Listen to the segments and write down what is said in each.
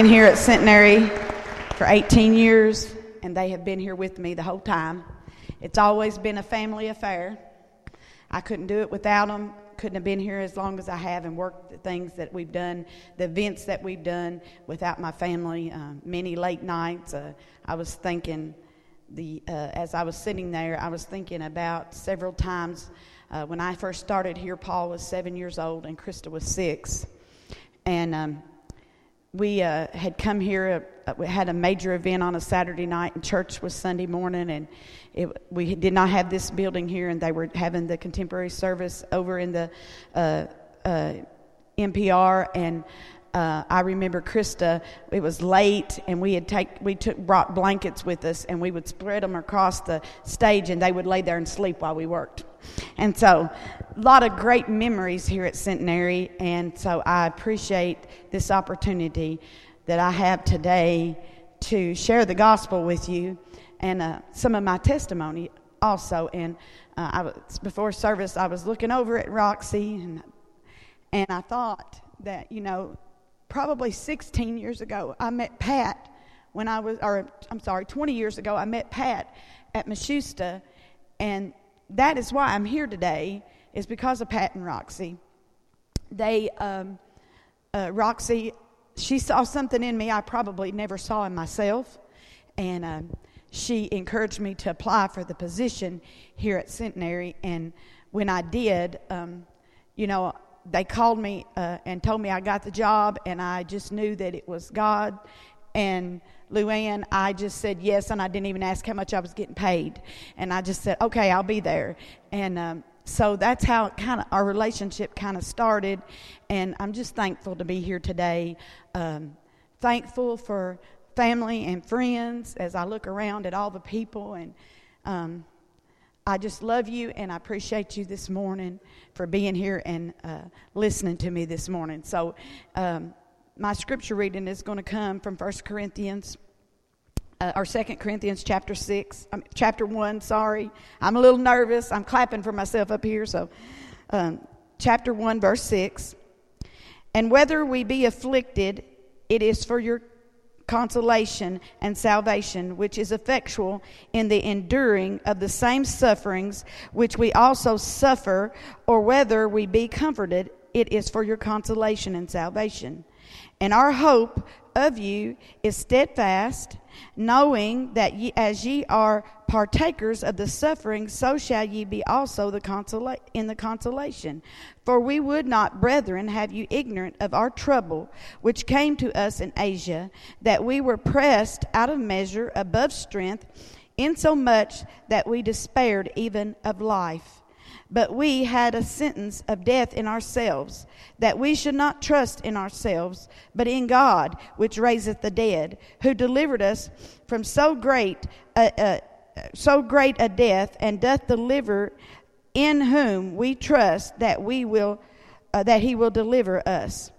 been here at Centenary for 18 years, and they have been here with me the whole time. It's always been a family affair. I couldn't do it without them. Couldn't have been here as long as I have and worked the things that we've done, the events that we've done without my family. Uh, many late nights. Uh, I was thinking, the uh, as I was sitting there, I was thinking about several times uh, when I first started here. Paul was seven years old and Krista was six, and um, we uh, had come here. Uh, we had a major event on a Saturday night, and church was Sunday morning, and it, we did not have this building here, and they were having the contemporary service over in the uh, uh NPR, and uh, I remember Krista. It was late, and we had take we took brought blankets with us, and we would spread them across the stage, and they would lay there and sleep while we worked. And so, a lot of great memories here at Centenary, and so I appreciate this opportunity that I have today to share the gospel with you and uh, some of my testimony also. And uh, I was, before service, I was looking over at Roxy, and and I thought that you know probably 16 years ago, I met Pat when I was, or I'm sorry, 20 years ago, I met Pat at Matsusta, and that is why I'm here today, is because of Pat and Roxy. They, um, uh, Roxy, she saw something in me I probably never saw in myself, and um, she encouraged me to apply for the position here at Centenary, and when I did, um, you know, they called me uh, and told me I got the job, and I just knew that it was God. And Luann, I just said yes, and I didn't even ask how much I was getting paid. And I just said, okay, I'll be there. And um, so that's how kind of our relationship kind of started. And I'm just thankful to be here today. Um, thankful for family and friends as I look around at all the people and. Um, I just love you and I appreciate you this morning for being here and uh, listening to me this morning. So, um, my scripture reading is going to come from 1 Corinthians uh, or 2 Corinthians chapter 6, um, chapter 1, sorry. I'm a little nervous. I'm clapping for myself up here. So, um, chapter 1, verse 6. And whether we be afflicted, it is for your consolation and salvation, which is effectual in the enduring of the same sufferings which we also suffer, or whether we be comforted, it is for your consolation and salvation. And our hope of you is steadfast, knowing that ye, as ye are partakers of the suffering, so shall ye be also the consola- in the consolation. For we would not, brethren, have you ignorant of our trouble, which came to us in Asia, that we were pressed out of measure above strength, insomuch that we despaired even of life. But we had a sentence of death in ourselves, that we should not trust in ourselves, but in God, which raiseth the dead, who delivered us from so great a, a so great a death, and doth deliver, in whom we trust that we will uh, that He will deliver us.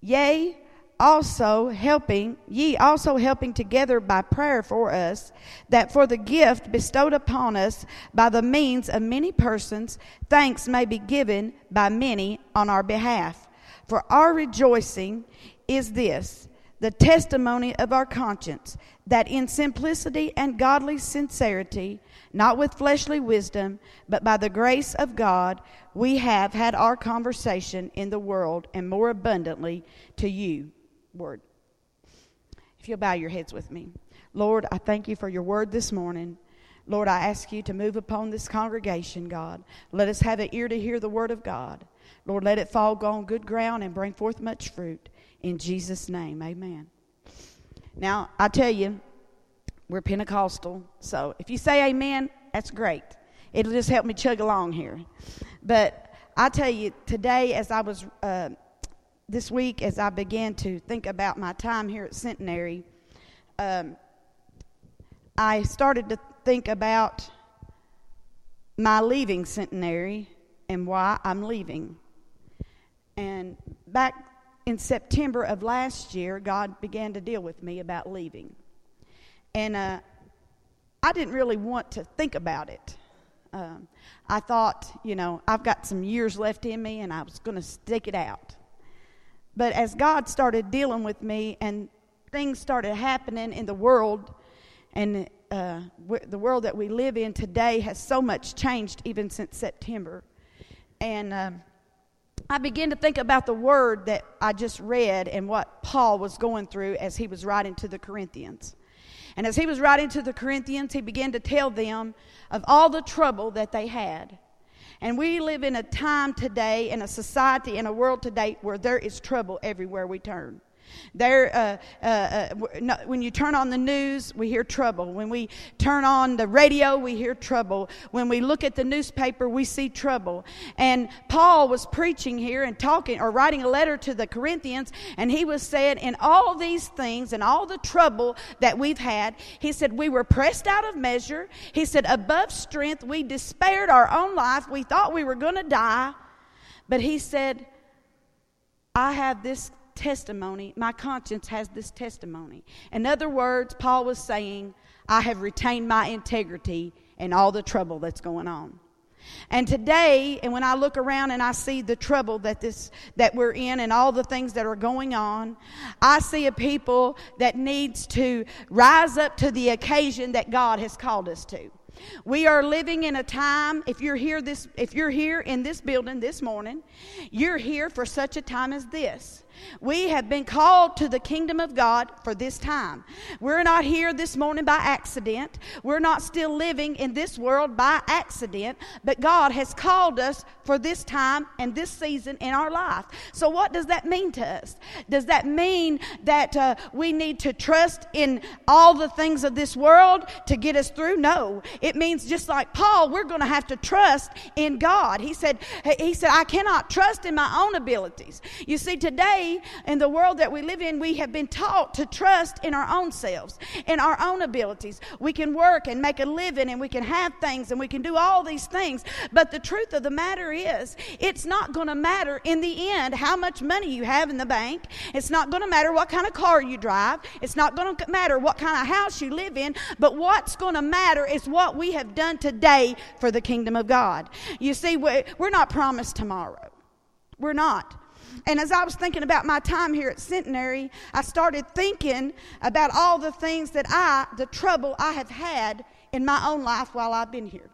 Yea, also helping, ye also helping together by prayer for us, that for the gift bestowed upon us by the means of many persons, thanks may be given by many on our behalf. For our rejoicing is this the testimony of our conscience, that in simplicity and godly sincerity, not with fleshly wisdom, but by the grace of God, we have had our conversation in the world and more abundantly to you word. If you'll bow your heads with me. Lord, I thank you for your word this morning. Lord, I ask you to move upon this congregation, God. Let us have an ear to hear the word of God. Lord, let it fall on good ground and bring forth much fruit. In Jesus' name, amen. Now, I tell you, we're Pentecostal, so if you say amen, that's great. It'll just help me chug along here. But I tell you, today, as I was uh, this week, as I began to think about my time here at Centenary, um, I started to think about my leaving Centenary and why I'm leaving. And back in September of last year, God began to deal with me about leaving. And uh, I didn't really want to think about it. Um, I thought, you know, I've got some years left in me and I was going to stick it out. But as God started dealing with me and things started happening in the world, and uh, the world that we live in today has so much changed even since September. And um, I began to think about the word that I just read and what Paul was going through as he was writing to the Corinthians. And as he was writing to the Corinthians, he began to tell them of all the trouble that they had. And we live in a time today, in a society, in a world today where there is trouble everywhere we turn. There, uh, uh, uh, when you turn on the news, we hear trouble. When we turn on the radio, we hear trouble. When we look at the newspaper, we see trouble. And Paul was preaching here and talking or writing a letter to the Corinthians, and he was saying, in all these things and all the trouble that we've had, he said, we were pressed out of measure. He said, above strength, we despaired our own life. We thought we were going to die. But he said, I have this testimony. My conscience has this testimony. In other words, Paul was saying, I have retained my integrity in all the trouble that's going on. And today, and when I look around and I see the trouble that this that we're in and all the things that are going on, I see a people that needs to rise up to the occasion that God has called us to. We are living in a time, if you're here this if you're here in this building this morning, you're here for such a time as this. We have been called to the kingdom of God for this time. We're not here this morning by accident. We're not still living in this world by accident, but God has called us for this time and this season in our life. So, what does that mean to us? Does that mean that uh, we need to trust in all the things of this world to get us through? No. It means just like Paul, we're going to have to trust in God. He said, he said, I cannot trust in my own abilities. You see, today in the world that we live in, we have been taught to trust in our own selves, in our own abilities. We can work and make a living and we can have things and we can do all these things. But the truth of the matter is, it's not going to matter in the end how much money you have in the bank. It's not going to matter what kind of car you drive. It's not going to matter what kind of house you live in. But what's going to matter is what we have done today for the kingdom of God. You see, we're not promised tomorrow. We're not. And as I was thinking about my time here at Centenary, I started thinking about all the things that I, the trouble I have had in my own life while I've been here.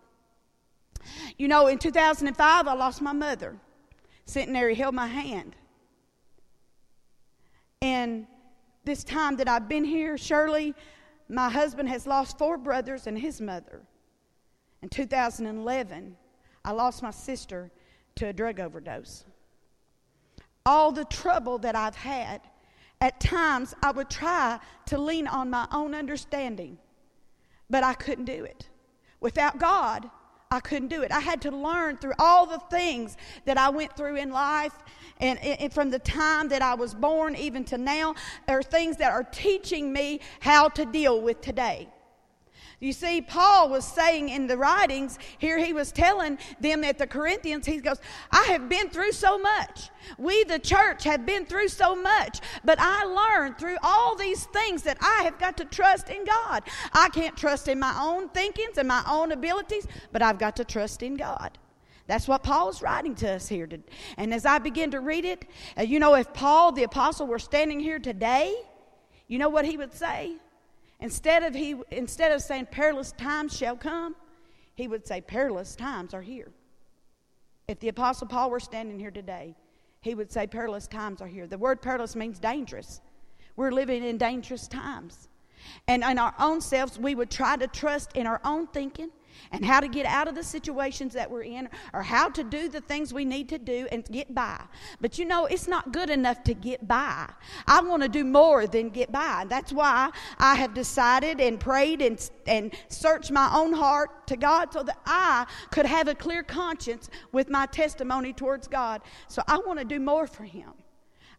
You know, in 2005, I lost my mother. Centenary held my hand. And this time that I've been here, Shirley, my husband has lost four brothers and his mother. In 2011, I lost my sister to a drug overdose all the trouble that I've had, at times I would try to lean on my own understanding, but I couldn't do it. Without God, I couldn't do it. I had to learn through all the things that I went through in life and, and, from the time that I was born even to now, are things that are teaching me how to deal with today. You see, Paul was saying in the writings, here he was telling them at the Corinthians, he goes, I have been through so much. We, the church, have been through so much. But I learned through all these things that I have got to trust in God. I can't trust in my own thinkings and my own abilities, but I've got to trust in God. That's what Paul's writing to us here. And as I begin to read it, uh, you know, if Paul the apostle were standing here today, you know what he would say? Instead of, he, instead of saying perilous times shall come, he would say perilous times are here. If the Apostle Paul were standing here today, he would say perilous times are here. The word perilous means dangerous. We're living in dangerous times. And in our own selves, we would try to trust in our own thinking and how to get out of the situations that we're in or how to do the things we need to do and get by. But you know, it's not good enough to get by. I want to do more than get by. And that's why I have decided and prayed and, and searched my own heart to God so that I could have a clear conscience with my testimony towards God. So I want to do more for Him.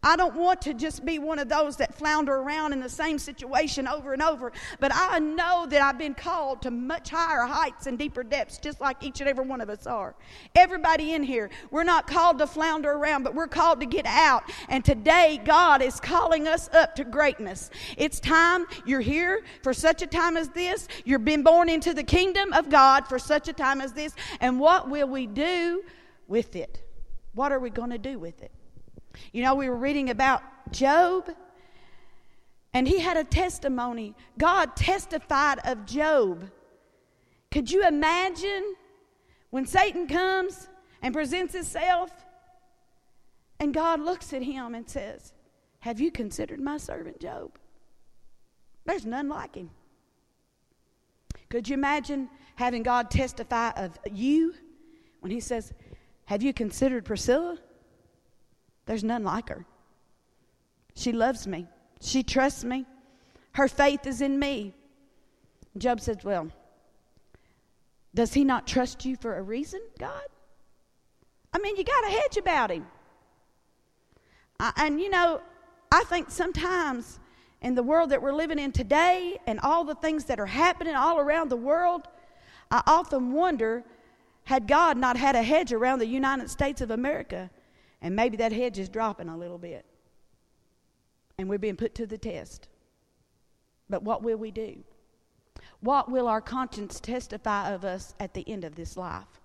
I don't want to just be one of those that flounder around in the same situation over and over, but I know that I've been called to much higher heights and deeper depths, just like each and every one of us are. Everybody in here, we're not called to flounder around, but we're called to get out. And today, God is calling us up to greatness. It's time you're here for such a time as this. You've been born into the kingdom of God for such a time as this. And what will we do with it? What are we going to do with it? You know, we were reading about Job, and he had a testimony. God testified of Job. Could you imagine when Satan comes and presents himself, and God looks at him and says, Have you considered my servant Job? There's none like him. Could you imagine having God testify of you when he says, Have you considered Priscilla? There's none like her. She loves me, she trusts me, her faith is in me. Job says, Well, does he not trust you for a reason, God? I mean, you got a hedge about him. I, and you know, I think sometimes in the world that we're living in today and all the things that are happening all around the world, I often wonder had God not had a hedge around the United States of America, and maybe that hedge is dropping a little bit, and we're being put to the test. But what will we do? What will our conscience testify of us at the end of this life?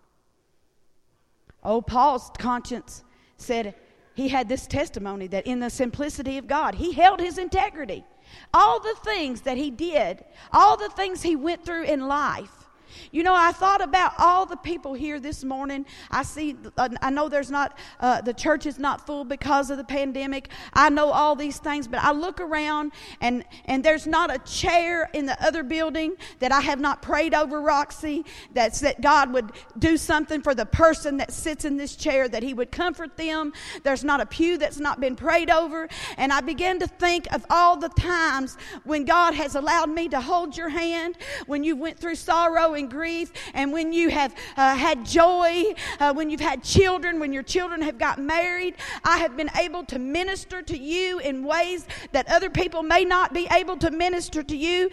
Oh, Paul's conscience said he had this testimony that in the simplicity of God, he held his integrity. All the things that he did, all the things he went through in life, you know, I thought about all the people here this morning. I see, uh, I know there's not, uh, the church is not full because of the pandemic. I know all these things, but I look around and, and there's not a chair in the other building that I have not prayed over, Roxy, that's that God would do something for the person that sits in this chair, that He would comfort them. There's not a pew that's not been prayed over. And I began to think of all the times when God has allowed me to hold your hand, when you went through sorrow and grief, and when you have uh, had joy, uh, when you've had children, when your children have got married, I have been able to minister to you in ways that other people may not be able to minister to you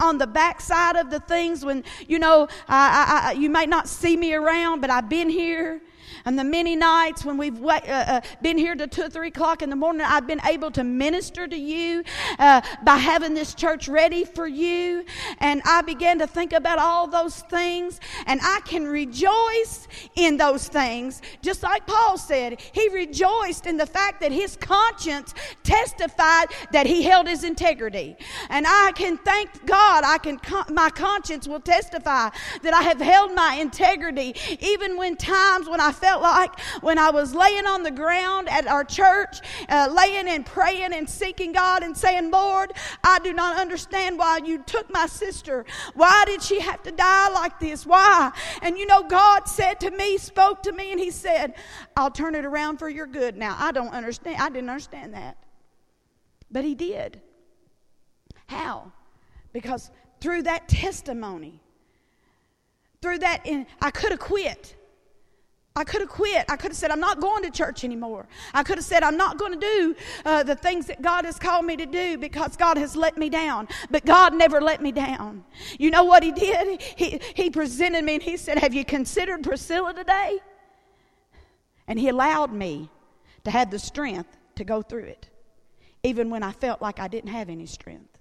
on the backside of the things when you know I, I, you might not see me around but i've been here and the many nights when we've uh, uh, been here to 2 or 3 o'clock in the morning, I've been able to minister to you uh, by having this church ready for you. And I began to think about all those things, and I can rejoice in those things. Just like Paul said, he rejoiced in the fact that his conscience testified that he held his integrity. And I can thank God, I can, my conscience will testify that I have held my integrity even when times when I felt felt like when I was laying on the ground at our church, uh, laying and praying and seeking God and saying, Lord, I do not understand why you took my sister. Why did she have to die like this? Why? And you know, God said to me, spoke to me, and He said, I'll turn it around for your good. Now, I don't understand. I didn't understand that. But He did. How? Because through that testimony, through that, in, I could have quit. I could have quit. I could have said, I'm not going to church anymore. I could have said, I'm not going to do uh, the things that God has called me to do because God has let me down. But God never let me down. You know what He did? He, he presented me and He said, Have you considered Priscilla today? And He allowed me to have the strength to go through it, even when I felt like I didn't have any strength.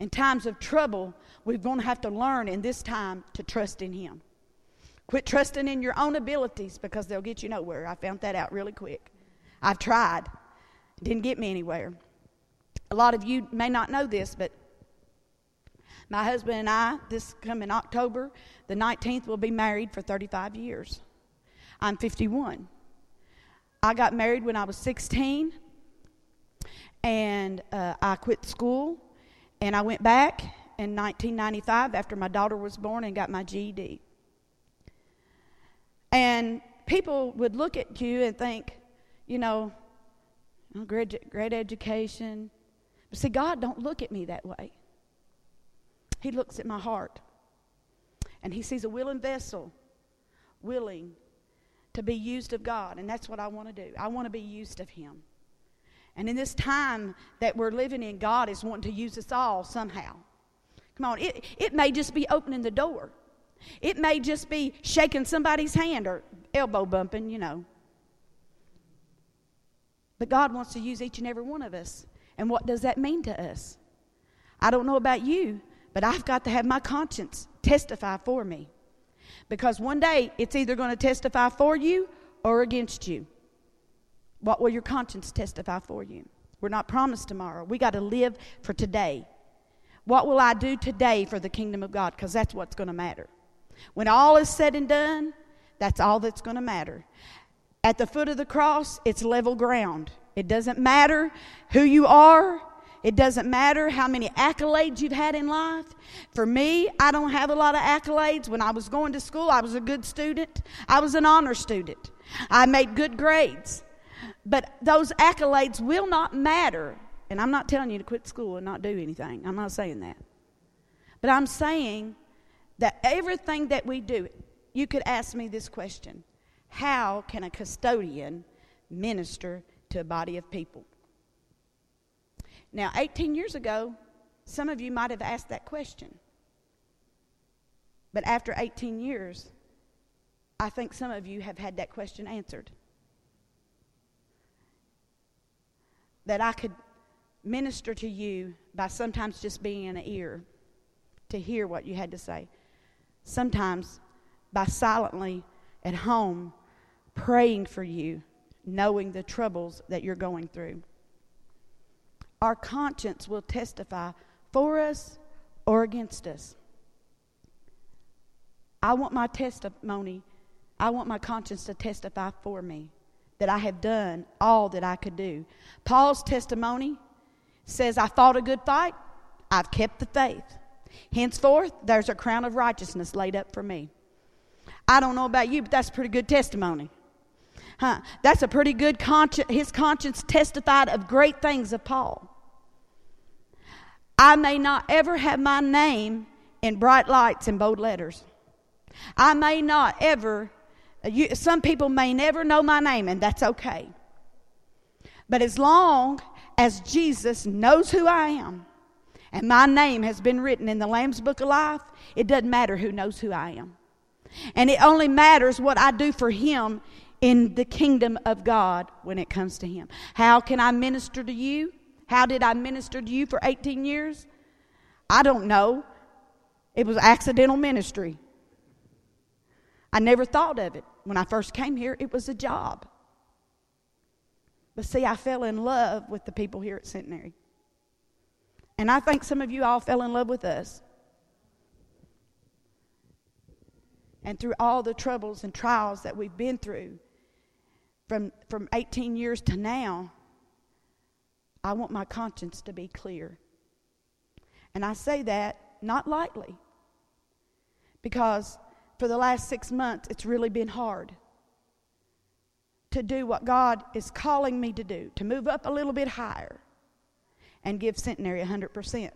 In times of trouble, we're going to have to learn in this time to trust in Him. Quit trusting in your own abilities because they'll get you nowhere. I found that out really quick. I've tried, didn't get me anywhere. A lot of you may not know this, but my husband and I, this coming October, the 19th, will be married for 35 years. I'm 51. I got married when I was 16, and uh, I quit school, and I went back in 1995 after my daughter was born and got my GED. And people would look at you and think, you know, oh, great, great education. But see, God don't look at me that way. He looks at my heart. And he sees a willing vessel, willing to be used of God. And that's what I want to do. I want to be used of him. And in this time that we're living in, God is wanting to use us all somehow. Come on, it, it may just be opening the door. It may just be shaking somebody's hand or elbow bumping, you know. But God wants to use each and every one of us. And what does that mean to us? I don't know about you, but I've got to have my conscience testify for me. Because one day it's either going to testify for you or against you. What will your conscience testify for you? We're not promised tomorrow. We got to live for today. What will I do today for the kingdom of God? Because that's what's going to matter. When all is said and done, that's all that's going to matter. At the foot of the cross, it's level ground. It doesn't matter who you are. It doesn't matter how many accolades you've had in life. For me, I don't have a lot of accolades. When I was going to school, I was a good student. I was an honor student. I made good grades. But those accolades will not matter. And I'm not telling you to quit school and not do anything. I'm not saying that. But I'm saying that everything that we do, you could ask me this question How can a custodian minister to a body of people? Now, 18 years ago, some of you might have asked that question. But after 18 years, I think some of you have had that question answered. That I could minister to you by sometimes just being in an ear to hear what you had to say. Sometimes by silently at home praying for you, knowing the troubles that you're going through. Our conscience will testify for us or against us. I want my testimony, I want my conscience to testify for me that I have done all that I could do. Paul's testimony says, I fought a good fight, I've kept the faith. Henceforth, there's a crown of righteousness laid up for me. I don't know about you, but that's a pretty good testimony. Huh? That's a pretty good conscience. His conscience testified of great things of Paul. I may not ever have my name in bright lights and bold letters. I may not ever, you, some people may never know my name, and that's okay. But as long as Jesus knows who I am, and my name has been written in the Lamb's Book of Life, it doesn't matter who knows who I am. And it only matters what I do for Him in the kingdom of God when it comes to Him. How can I minister to you? How did I minister to you for 18 years? I don't know. It was accidental ministry. I never thought of it. When I first came here, it was a job. But see, I fell in love with the people here at Centenary. And I think some of you all fell in love with us. And through all the troubles and trials that we've been through, from, from 18 years to now, I want my conscience to be clear. And I say that not lightly, because for the last six months, it's really been hard to do what God is calling me to do, to move up a little bit higher and give Centenary 100%.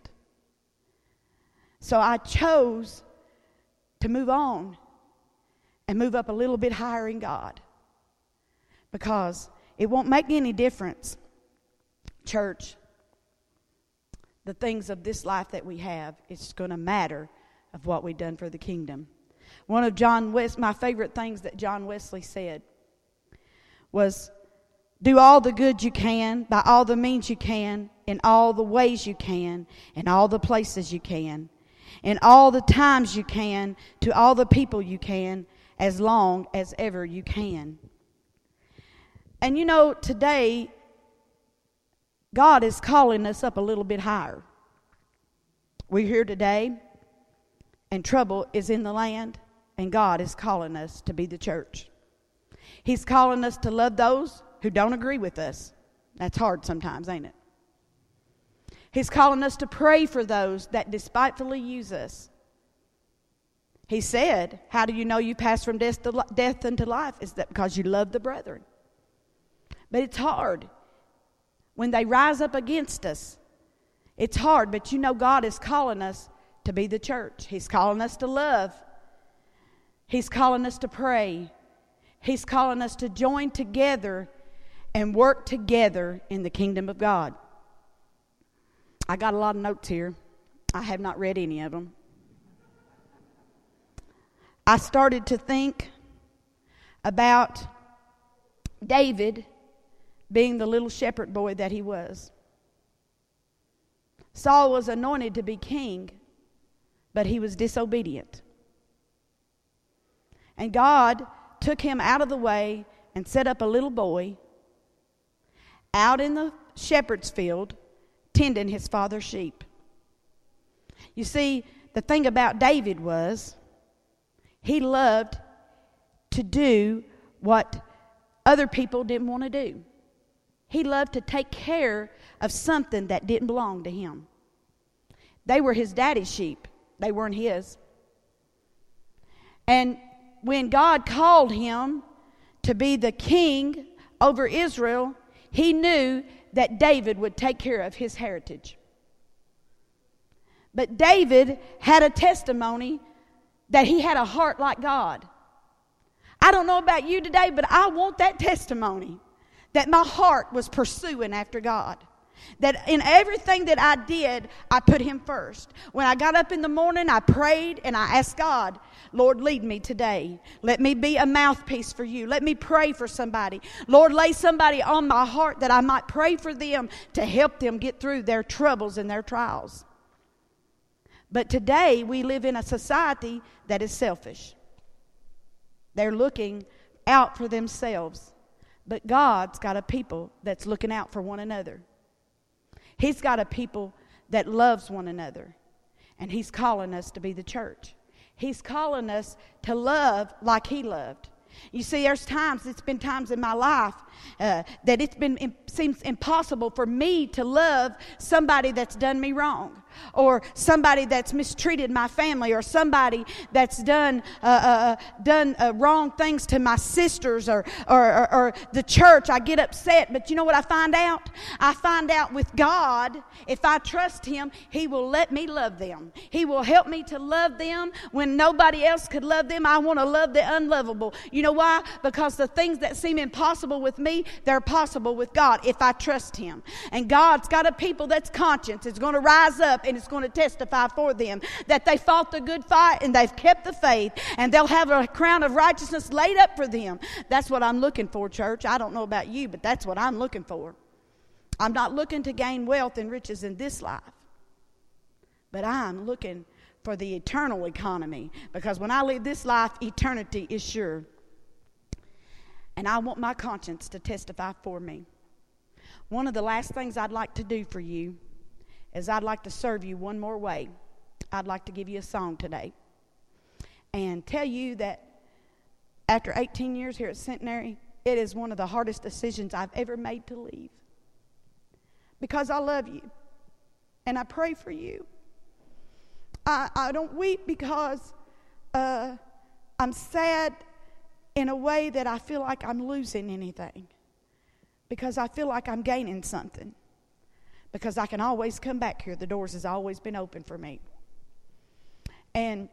So I chose to move on and move up a little bit higher in God because it won't make any difference, church, the things of this life that we have. It's going to matter of what we've done for the kingdom. One of John West, my favorite things that John Wesley said was do all the good you can by all the means you can in all the ways you can in all the places you can in all the times you can to all the people you can as long as ever you can. And you know, today, God is calling us up a little bit higher. We're here today, and trouble is in the land, and God is calling us to be the church. He's calling us to love those who don't agree with us. That's hard sometimes, ain't it? He's calling us to pray for those that despitefully use us. He said, How do you know you pass from death, to death into life? Is that because you love the brethren? But it's hard when they rise up against us. It's hard, but you know God is calling us to be the church. He's calling us to love. He's calling us to pray. He's calling us to join together and work together in the kingdom of God. I got a lot of notes here. I have not read any of them. I started to think about David being the little shepherd boy that he was. Saul was anointed to be king, but he was disobedient. And God took him out of the way and set up a little boy out in the shepherd's field tending his father's sheep. You see, the thing about David was he loved to do what other people didn't want to do. He loved to take care of something that didn't belong to him. They were his daddy's sheep, they weren't his. And when God called him to be the king over Israel, he knew that David would take care of his heritage. But David had a testimony that he had a heart like God. I don't know about you today, but I want that testimony that my heart was pursuing after God. That in everything that I did, I put Him first. When I got up in the morning, I prayed and I asked God, Lord, lead me today. Let me be a mouthpiece for you. Let me pray for somebody. Lord, lay somebody on my heart that I might pray for them to help them get through their troubles and their trials. But today, we live in a society that is selfish. They're looking out for themselves. But God's got a people that's looking out for one another. He's got a people that loves one another. And He's calling us to be the church. He's calling us to love like He loved. You see, there's times, it's been times in my life uh, that it's been, it seems impossible for me to love somebody that's done me wrong or somebody that's mistreated my family or somebody that's done uh, uh, uh done uh, wrong things to my sisters or, or, or, or, the church i get upset. But you know what i find out? I find out with god if i trust him he will let me love them. He will help me to love them when nobody else could love them. I want to love the unlovable. You know why? Because the things that seem impossible with me they're possible with god if i trust him. And god's got a people that's conscience. Is going to rise up and it's going to testify for them that they fought the good fight and they've kept the faith and they'll have a crown of righteousness laid up for them. That's what I'm looking for, church. I don't know about you, but that's what I'm looking for. I'm not looking to gain wealth and riches in this life, but I'm looking for the eternal economy because when I leave this life, eternity is sure. And I want my conscience to testify for me. One of the last things I'd like to do for you is I'd like to serve you one more way. I'd like to give you a song today and tell you that after 18 years here at Centenary, it is one of the hardest decisions I've ever made to leave. Because I love you and I pray for you. I, I don't weep because uh, I'm sad in a way that I feel like I'm losing anything, because I feel like I'm gaining something because I can always come back here. The doors has always been open for me. And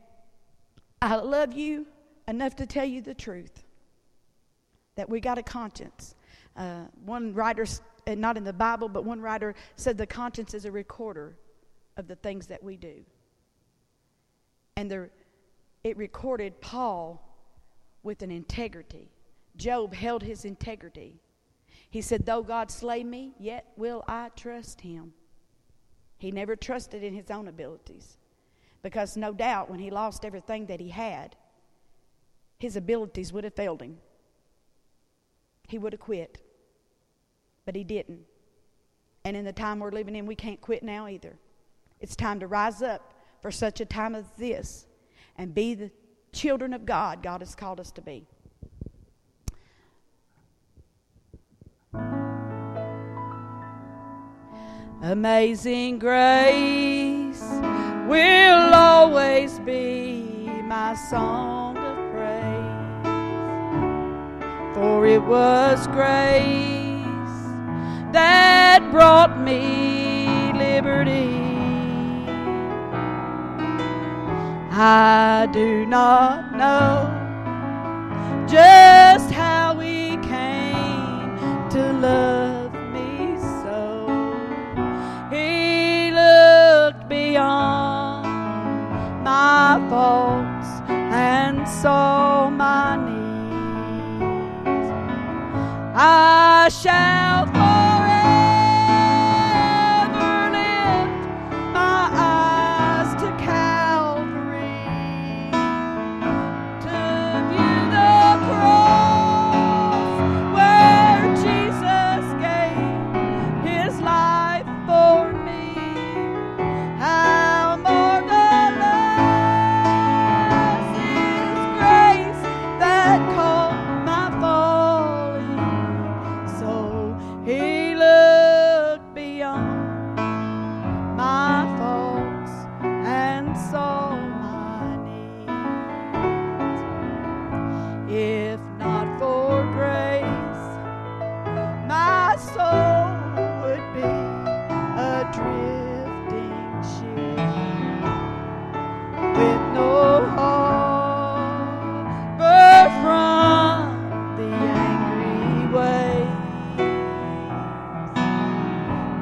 I love you enough to tell you the truth that we got a conscience. Uh, one writer, not in the Bible, but one writer said the conscience is a recorder of the things that we do. And the, it recorded Paul with an integrity. Job held his integrity. He said, Though God slay me, yet will I trust him. He never trusted in his own abilities. Because no doubt when he lost everything that he had, his abilities would have failed him. He would have quit. But he didn't. And in the time we're living in, we can't quit now either. It's time to rise up for such a time as this and be the children of God God has called us to be. Amazing grace will always be my song of praise. For it was grace that brought me liberty. I do not know just how we came to love. My faults and so my needs. I shall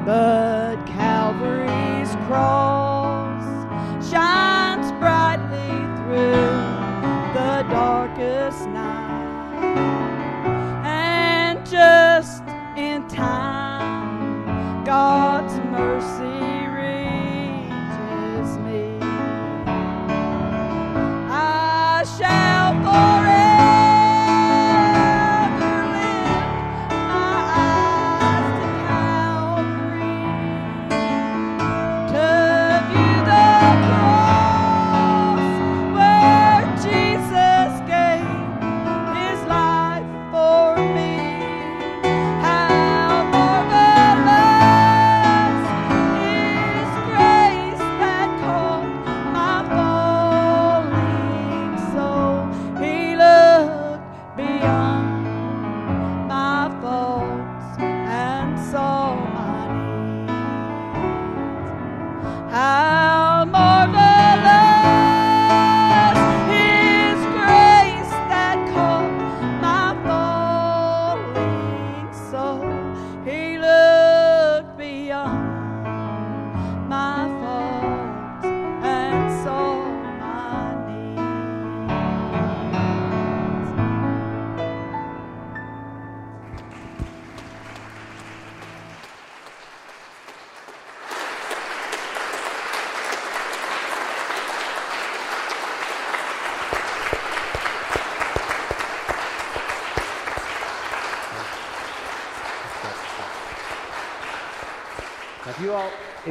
but Calvary's cross shines.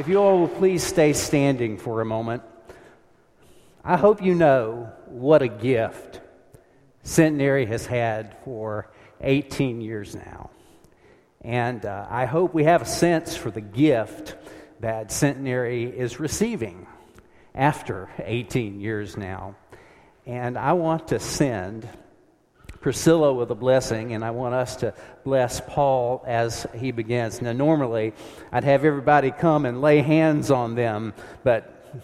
If you all will please stay standing for a moment. I hope you know what a gift Centenary has had for 18 years now. And uh, I hope we have a sense for the gift that Centenary is receiving after 18 years now. And I want to send Priscilla with a blessing, and I want us to bless Paul as he begins. Now, normally, I'd have everybody come and lay hands on them, but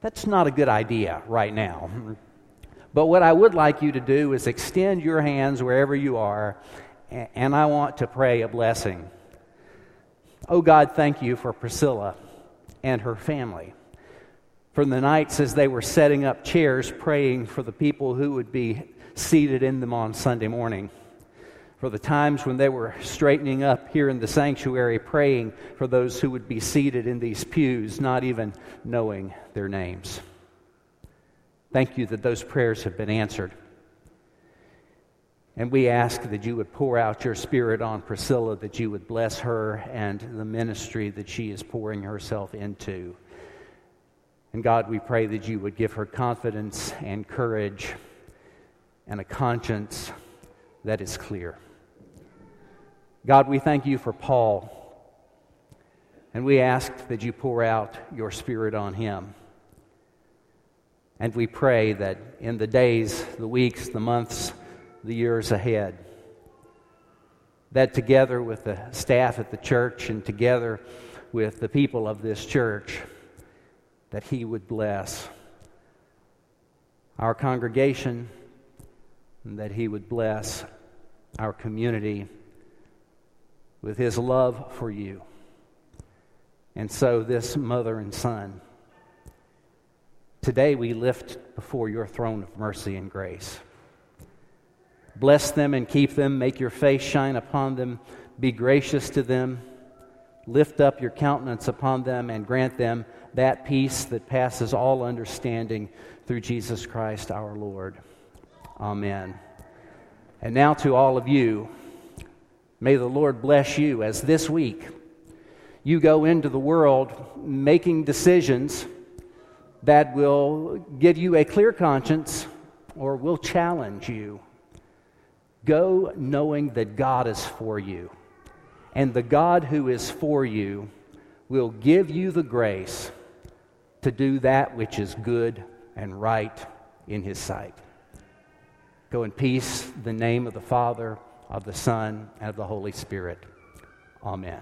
that's not a good idea right now. But what I would like you to do is extend your hands wherever you are, and I want to pray a blessing. Oh God, thank you for Priscilla and her family. For the nights as they were setting up chairs praying for the people who would be seated in them on Sunday morning. For the times when they were straightening up here in the sanctuary, praying for those who would be seated in these pews, not even knowing their names. Thank you that those prayers have been answered. And we ask that you would pour out your spirit on Priscilla, that you would bless her and the ministry that she is pouring herself into. And God, we pray that you would give her confidence and courage and a conscience that is clear. God, we thank you for Paul, and we ask that you pour out your Spirit on him. And we pray that in the days, the weeks, the months, the years ahead, that together with the staff at the church and together with the people of this church, that he would bless our congregation that He would bless our community with His love for you. And so, this mother and son, today we lift before your throne of mercy and grace. Bless them and keep them. Make your face shine upon them. Be gracious to them. Lift up your countenance upon them and grant them that peace that passes all understanding through Jesus Christ our Lord. Amen. And now to all of you, may the Lord bless you as this week you go into the world making decisions that will give you a clear conscience or will challenge you. Go knowing that God is for you. And the God who is for you will give you the grace to do that which is good and right in His sight. Go in peace, the name of the Father, of the Son, and of the Holy Spirit. Amen.